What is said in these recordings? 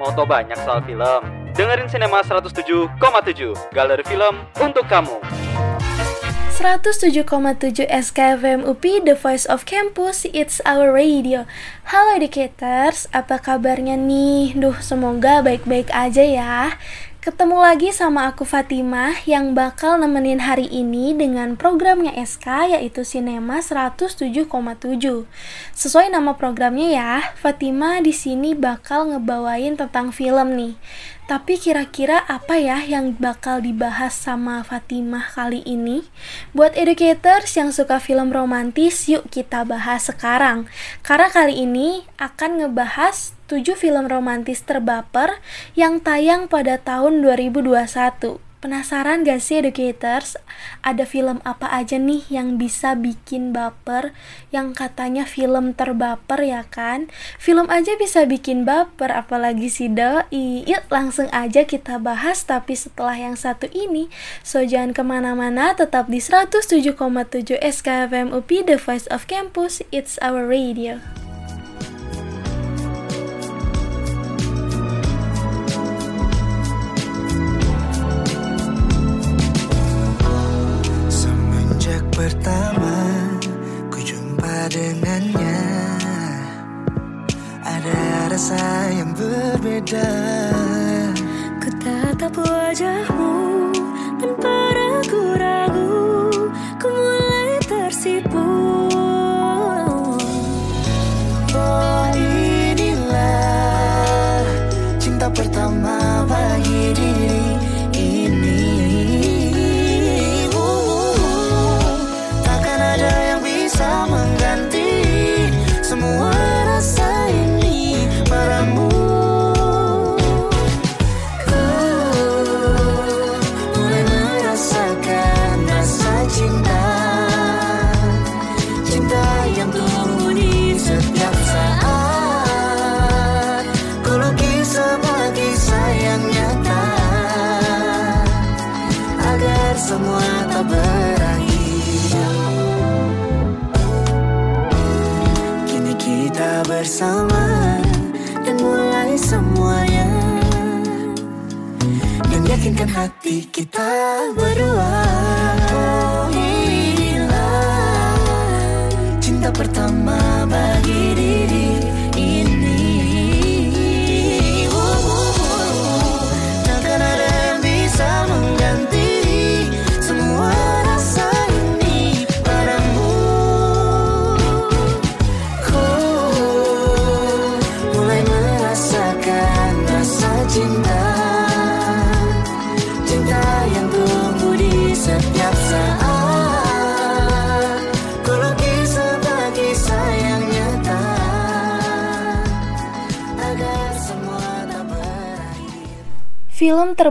Mau tau banyak soal film? Dengerin Cinema 107,7 Galeri Film untuk kamu. 107,7 SKFM UPI, The Voice of Campus, It's Our Radio. Halo educators, apa kabarnya nih? Duh, semoga baik-baik aja ya. Ketemu lagi sama aku Fatimah yang bakal nemenin hari ini dengan programnya SK yaitu Sinema 107,7. Sesuai nama programnya ya, Fatimah di sini bakal ngebawain tentang film nih. Tapi kira-kira apa ya yang bakal dibahas sama Fatimah kali ini? Buat educators yang suka film romantis, yuk kita bahas sekarang. Karena kali ini akan ngebahas 7 film romantis terbaper yang tayang pada tahun 2021. Penasaran gak sih educators? Ada film apa aja nih yang bisa bikin baper? Yang katanya film terbaper ya kan? Film aja bisa bikin baper, apalagi si doi. Yuk langsung aja kita bahas, tapi setelah yang satu ini. So jangan ke mana-mana, tetap di 107,7 SKFM UPI, The Voice of Campus, It's Our Radio. Dengannya. Ada rasa yang berbeda. Ku tatap wajahmu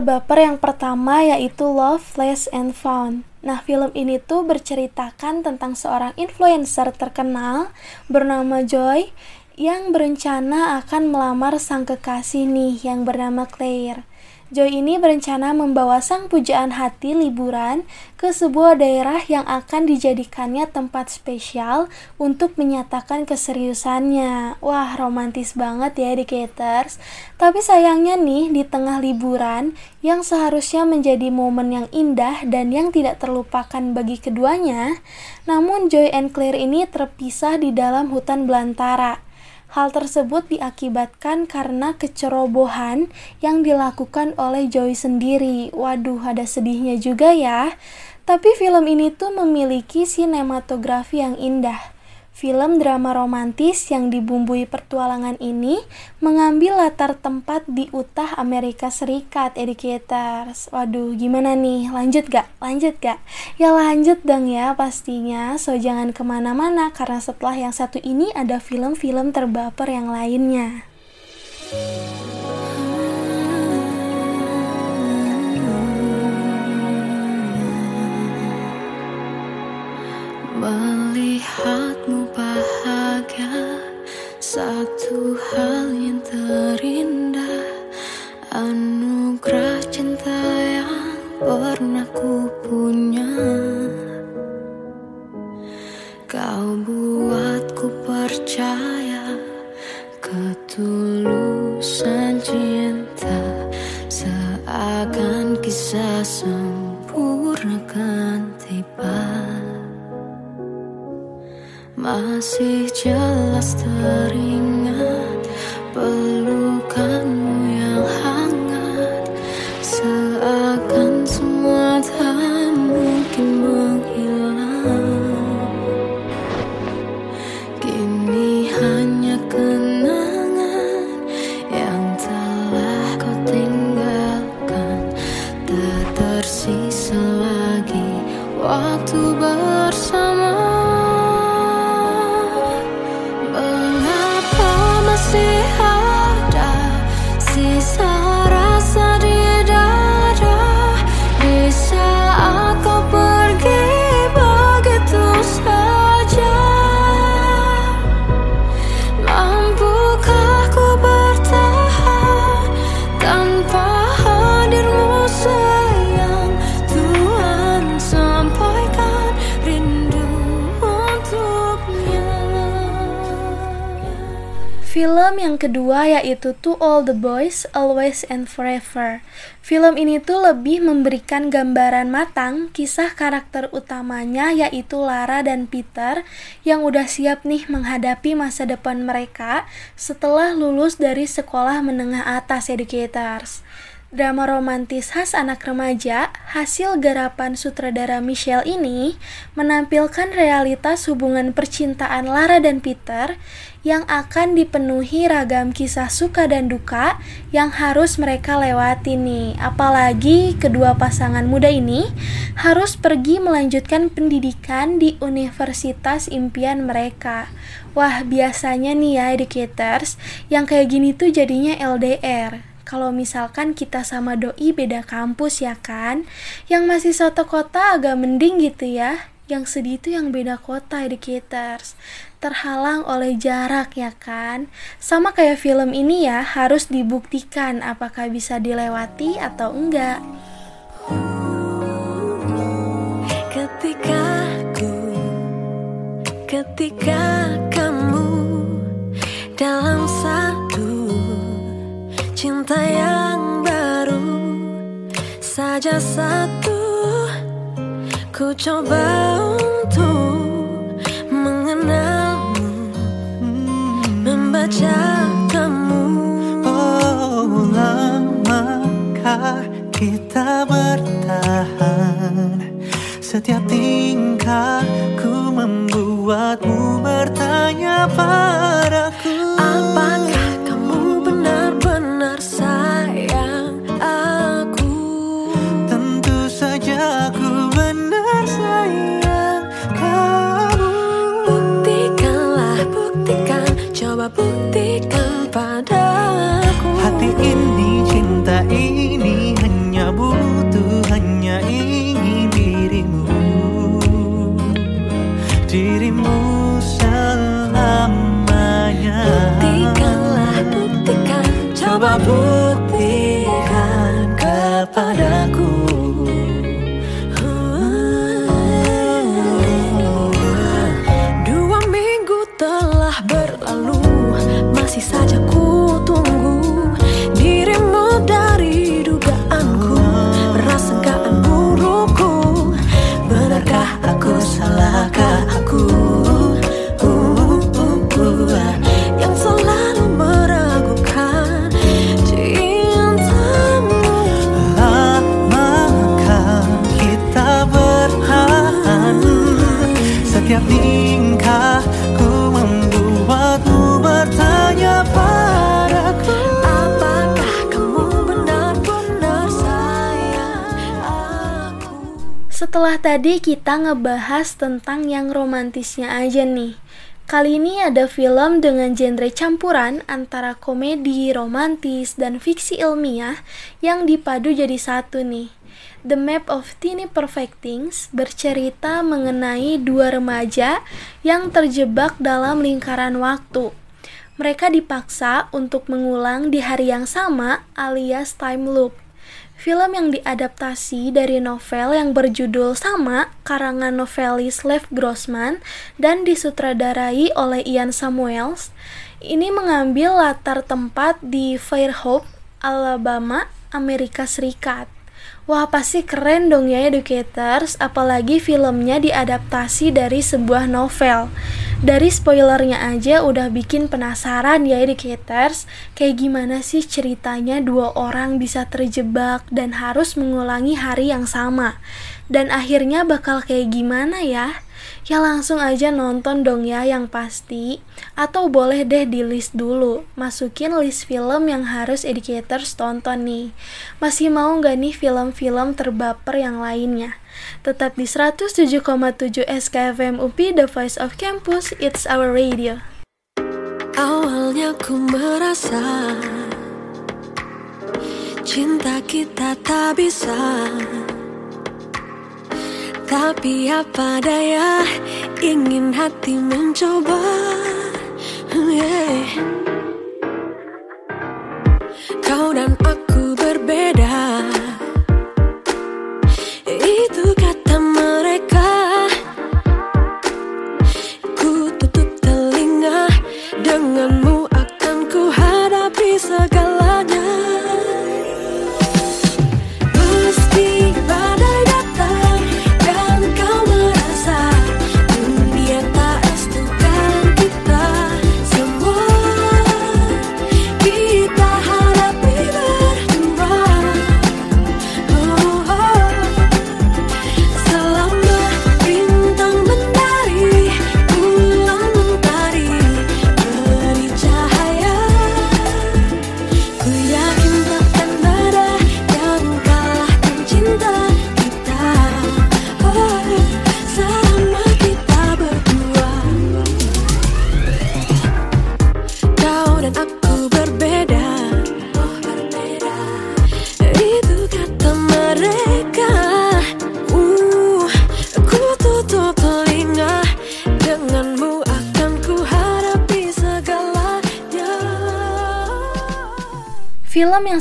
Terbaper yang pertama yaitu Love, Less and Found. Nah, film ini tuh berceritakan tentang seorang influencer terkenal bernama Joy yang berencana akan melamar sang kekasih nih yang bernama Claire. Joy ini berencana membawa sang pujaan hati liburan ke sebuah daerah yang akan dijadikannya tempat spesial untuk menyatakan keseriusannya. Wah, romantis banget ya educators. Tapi sayangnya nih, di tengah liburan yang seharusnya menjadi momen yang indah dan yang tidak terlupakan bagi keduanya, namun Joy and Claire ini terpisah di dalam hutan belantara. Hal tersebut diakibatkan karena kecerobohan yang dilakukan oleh Joy sendiri. Waduh, ada sedihnya juga ya. Tapi film ini tuh memiliki sinematografi yang indah. Film drama romantis yang dibumbui pertualangan ini mengambil latar tempat di Utah, Amerika Serikat, educators. Waduh, gimana nih? Lanjut gak? Lanjut gak? Ya lanjut dong ya pastinya. So, jangan ke mana-mana karena setelah yang satu ini ada film-film terbaper yang lainnya. Melihatmu yaitu To All the Boys, Always and Forever. Film ini tuh lebih memberikan gambaran matang kisah karakter utamanya yaitu Lara dan Peter yang udah siap nih menghadapi masa depan mereka setelah lulus dari sekolah menengah atas educators. Drama romantis khas anak remaja, hasil garapan sutradara Michelle ini menampilkan realitas hubungan percintaan Lara dan Peter yang akan dipenuhi ragam kisah suka dan duka yang harus mereka lewati nih. Apalagi kedua pasangan muda ini harus pergi melanjutkan pendidikan di universitas impian mereka. Wah, biasanya nih ya educators, yang kayak gini tuh jadinya LDR kalau misalkan kita sama doi beda kampus ya kan? Yang masih satu kota agak mending gitu ya. Yang sedih itu yang beda kota educators terhalang oleh jarak ya kan? Sama kayak film ini ya harus dibuktikan apakah bisa dilewati atau enggak. Ketika ku Ketika Cinta yang baru Saja satu. Ku coba untuk Mengenalmu Membaca kamu. Oh lamakah kita bertahan? Setiap tingkahku membuatmu bertanya padaku. Apakah Setelah tadi kita ngebahas tentang yang romantisnya aja nih. Kali ini ada film dengan genre campuran antara komedi, romantis, dan fiksi ilmiah yang dipadu jadi satu nih. The Map of Teeny Perfect Things bercerita mengenai dua remaja yang terjebak dalam lingkaran waktu. Mereka dipaksa untuk mengulang di hari yang sama alias time loop. Film yang diadaptasi dari novel yang berjudul sama karangan novelis Lev Grossman dan disutradarai oleh Ian Samuels. Ini mengambil latar tempat di Fairhope, Alabama, Amerika Serikat. Wah pasti keren dong ya educators, apalagi filmnya diadaptasi dari sebuah novel. Dari spoilernya aja udah bikin penasaran ya educators, kayak gimana sih ceritanya dua orang bisa terjebak dan harus mengulangi hari yang sama. Dan akhirnya bakal kayak gimana ya? Ya langsung aja nonton dong ya yang pasti. Atau boleh deh di list dulu. Masukin list film yang harus educators tonton nih. Masih mau nggak nih film-film terbaper yang lainnya? Tetap di 107,7 SKFM UPI The Voice of Campus. It's Our Radio. Awalnya ku merasa Cinta kita tak bisa tapi apa daya ingin hati mencoba yeah. Kau dan aku berbeda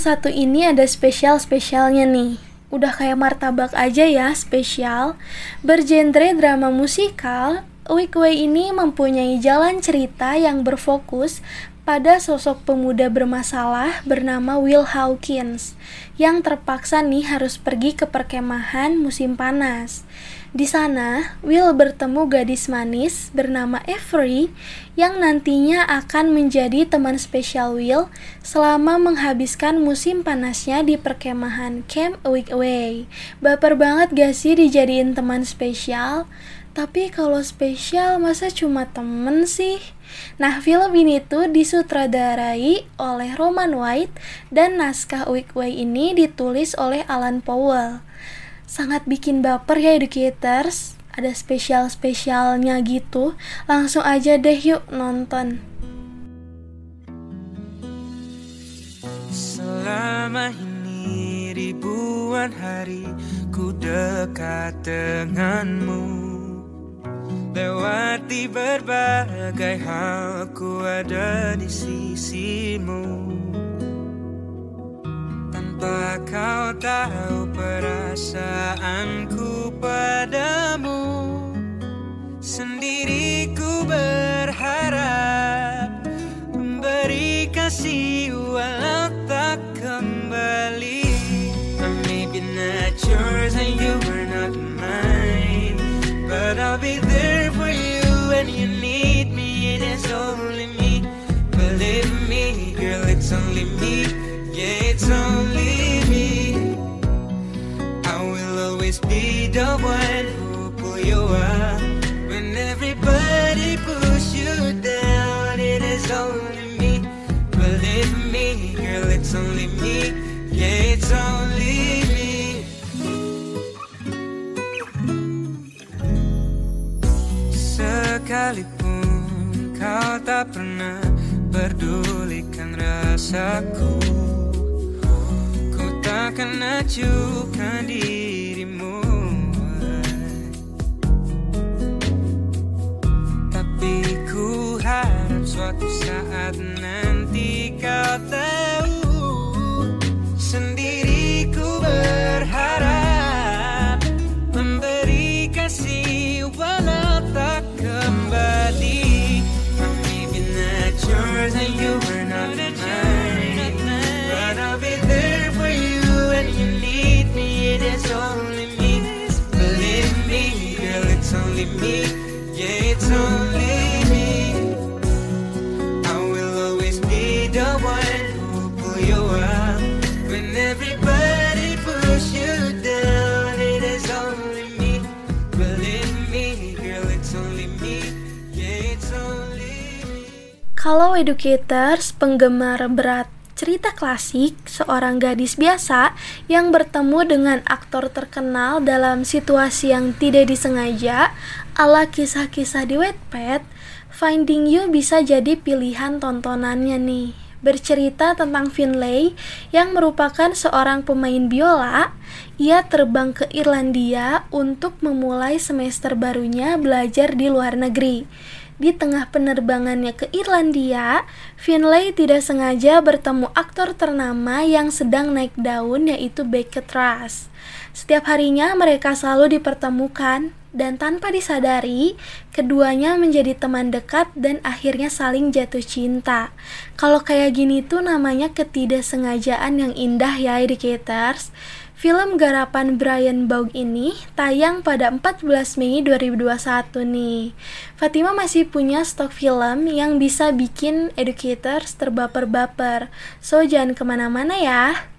satu ini ada spesial-spesialnya nih. Udah kayak martabak aja ya, spesial. Bergenre drama musikal, Week Way ini mempunyai jalan cerita yang berfokus pada sosok pemuda bermasalah bernama Will Hawkins yang terpaksa nih harus pergi ke perkemahan musim panas. Di sana, Will bertemu gadis manis bernama Avery yang nantinya akan menjadi teman spesial Will selama menghabiskan musim panasnya di perkemahan Camp Weekway. Baper banget gak sih dijadiin teman spesial? Tapi kalau spesial masa cuma temen sih? Nah, film ini tuh disutradarai oleh Roman White dan naskah Weekway ini ditulis oleh Alan Powell. Sangat bikin baper ya educators. Ada spesial-spesialnya gitu. Langsung aja deh yuk nonton. Selama ini ribuan hari ku dekat denganmu Lewati berbagai hal ku ada di sisimu Tanpa kau tahu perasaanku padamu rasaku. Ku takkan acuhkan dirimu Tapi ku harap suatu saat nanti Kalau educators, penggemar berat cerita klasik, seorang gadis biasa yang bertemu dengan aktor terkenal dalam situasi yang tidak disengaja, ala kisah-kisah di Wattpad, Finding You bisa jadi pilihan tontonannya nih. Bercerita tentang Finlay yang merupakan seorang pemain biola, ia terbang ke Irlandia untuk memulai semester barunya belajar di luar negeri. Di tengah penerbangannya ke Irlandia, Finlay tidak sengaja bertemu aktor ternama yang sedang naik daun yaitu Beckett Rush. Setiap harinya mereka selalu dipertemukan dan tanpa disadari, keduanya menjadi teman dekat dan akhirnya saling jatuh cinta. Kalau kayak gini tuh namanya ketidaksengajaan yang indah ya, educators. Film garapan Brian Baug ini tayang pada 14 Mei 2021 nih. Fatima masih punya stok film yang bisa bikin educators terbaper-baper. So jangan ke mana-mana ya.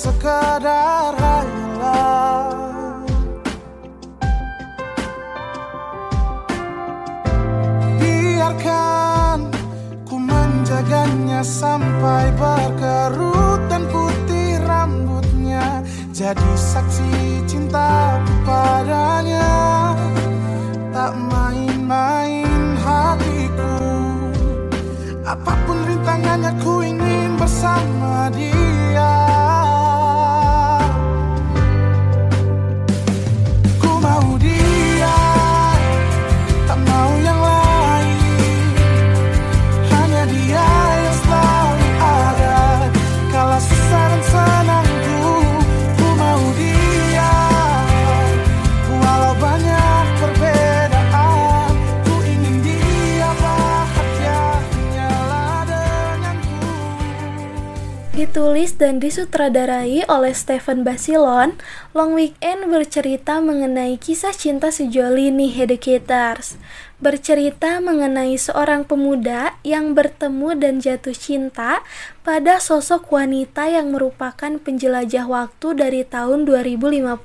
Sekadar hayalan Biarkan ku menjaganya sampai berkerut dan putih rambutnya. Jadi saksi cinta padanya. Tak main-main hatiku. Apa pun rintangannya ku ingin bersama dia Ditulis dan disutradarai oleh Stephen Basilon, Long Weekend bercerita mengenai kisah cinta sejoli nih educators. Bercerita mengenai seorang pemuda yang bertemu dan jatuh cinta pada sosok wanita yang merupakan penjelajah waktu dari tahun 2052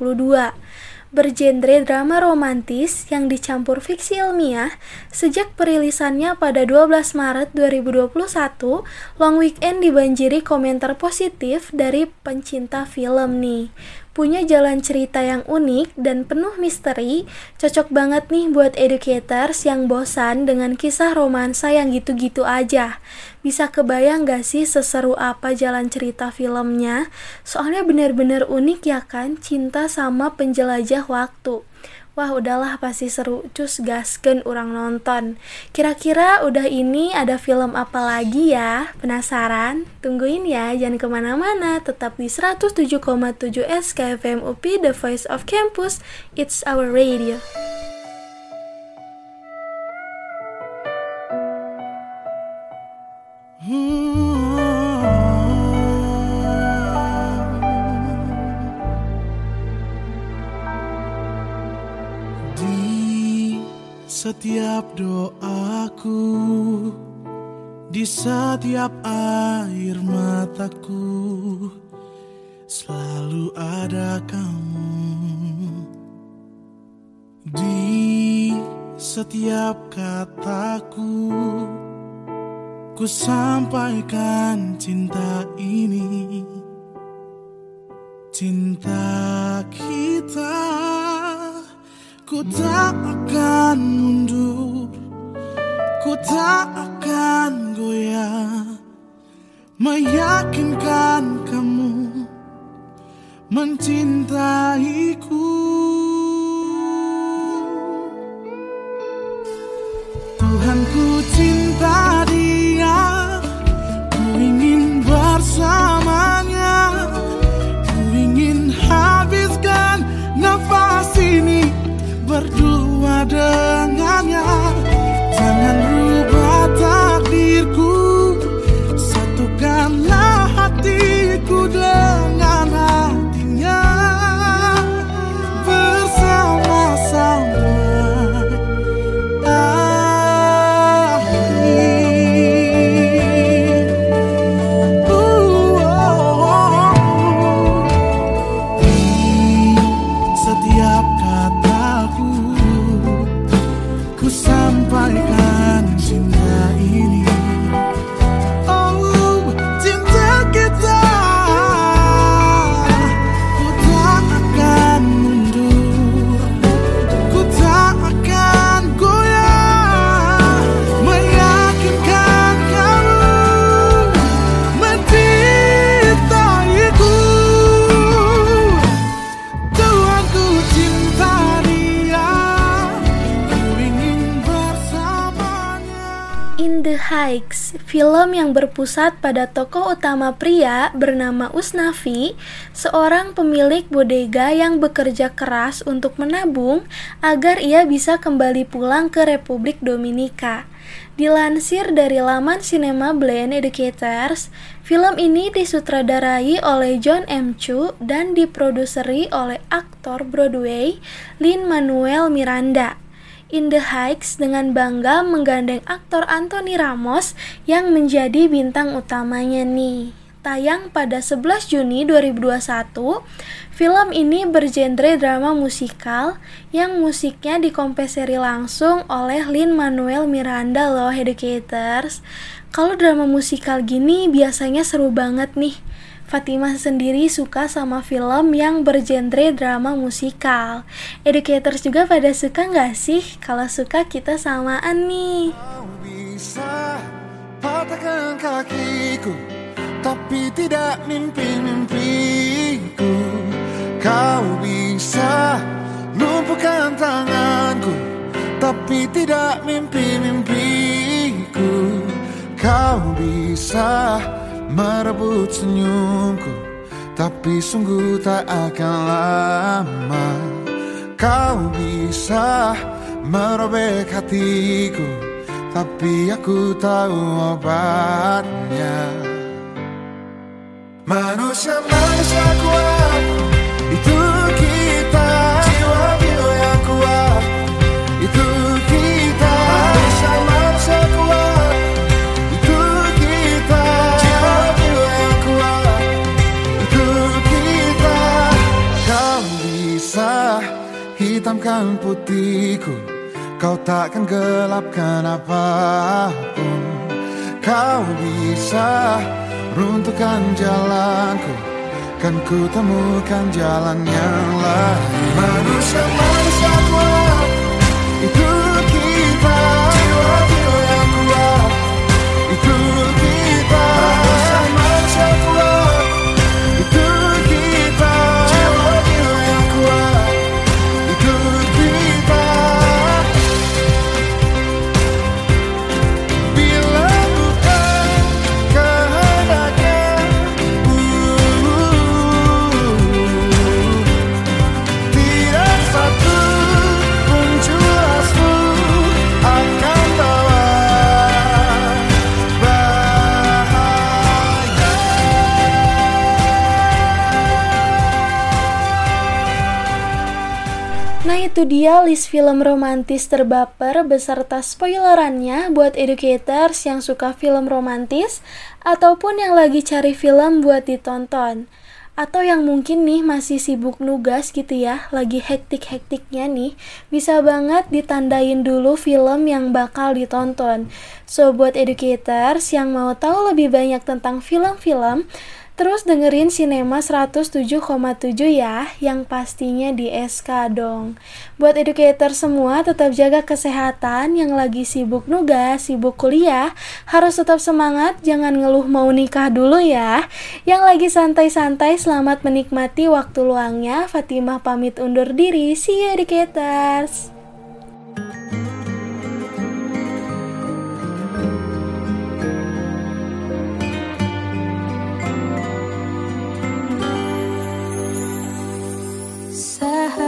bergenre drama romantis yang dicampur fiksi ilmiah sejak perilisannya pada 12 Maret 2021, Long Weekend dibanjiri komentar positif dari pencinta film nih punya jalan cerita yang unik dan penuh misteri, cocok banget nih buat educators yang bosan dengan kisah romansa yang gitu-gitu aja. Bisa kebayang gak sih seseru apa jalan cerita filmnya? Soalnya bener-bener unik ya kan, cinta sama penjelajah waktu. Wah udahlah pasti seru, cus gasken orang nonton. Kira-kira udah ini ada film apa lagi ya? Penasaran? Tungguin ya, jangan ke mana-mana. Tetap di 107,7 SKFM UPI, The Voice of Campus. It's our radio. Setiap doaku Di setiap air mataku Selalu ada kamu. Di setiap kataku Ku sampaikan cinta ini. Cinta kita Ku tak akan tak akan goyah Meyakinkan kamu Mencintaiku yang berpusat pada tokoh utama pria bernama Usnavi, seorang pemilik bodega yang bekerja keras untuk menabung agar ia bisa kembali pulang ke Republik Dominika. Dilansir dari laman Cinema Blend Educators, film ini disutradarai oleh John M. Chu dan diproduseri oleh aktor Broadway Lin-Manuel Miranda. In the Heights dengan bangga menggandeng aktor Anthony Ramos yang menjadi bintang utamanya nih. Tayang pada 11 Juni 2021, film ini bergenre drama musikal yang musiknya dikompenseri langsung oleh Lin-Manuel Miranda loh educators. Kalau drama musikal gini biasanya seru banget nih Fatimah sendiri suka sama film yang bergenre drama musikal. Educators juga pada suka nggak sih? Kalau suka kita samaan nih. Kau bisa patahkan kakiku Tapi tidak mimpi-mimpiku Kau bisa lumpuhkan tanganku Tapi tidak mimpi-mimpiku Kau bisa merebut senyumku Tapi sungguh tak akan lama. Kau bisa merobek hatiku Tapi aku tahu obatnya. Manusia manusia kuat Itu hitamkan putihku Kau takkan gelapkan apa pun. Kau bisa runtuhkan jalanku Kan ku temukan jalan yang lain. Manusia manusia kuat Itu itu dia list film romantis terbaper beserta spoilerannya buat educators yang suka film romantis ataupun yang lagi cari film buat ditonton. Atau yang mungkin nih masih sibuk nugas gitu ya, lagi hektik-hektiknya nih, bisa banget ditandain dulu film yang bakal ditonton. So buat educators yang mau tahu lebih banyak tentang film-film, Terus dengerin Cinema 107,7 ya, yang pastinya di SK dong. Buat educator semua tetap jaga kesehatan, yang lagi sibuk nugas, sibuk kuliah, harus tetap semangat, jangan ngeluh mau nikah dulu ya. Yang lagi santai-santai, selamat menikmati waktu luangnya. Fatimah pamit undur diri, see you educators. Yeah.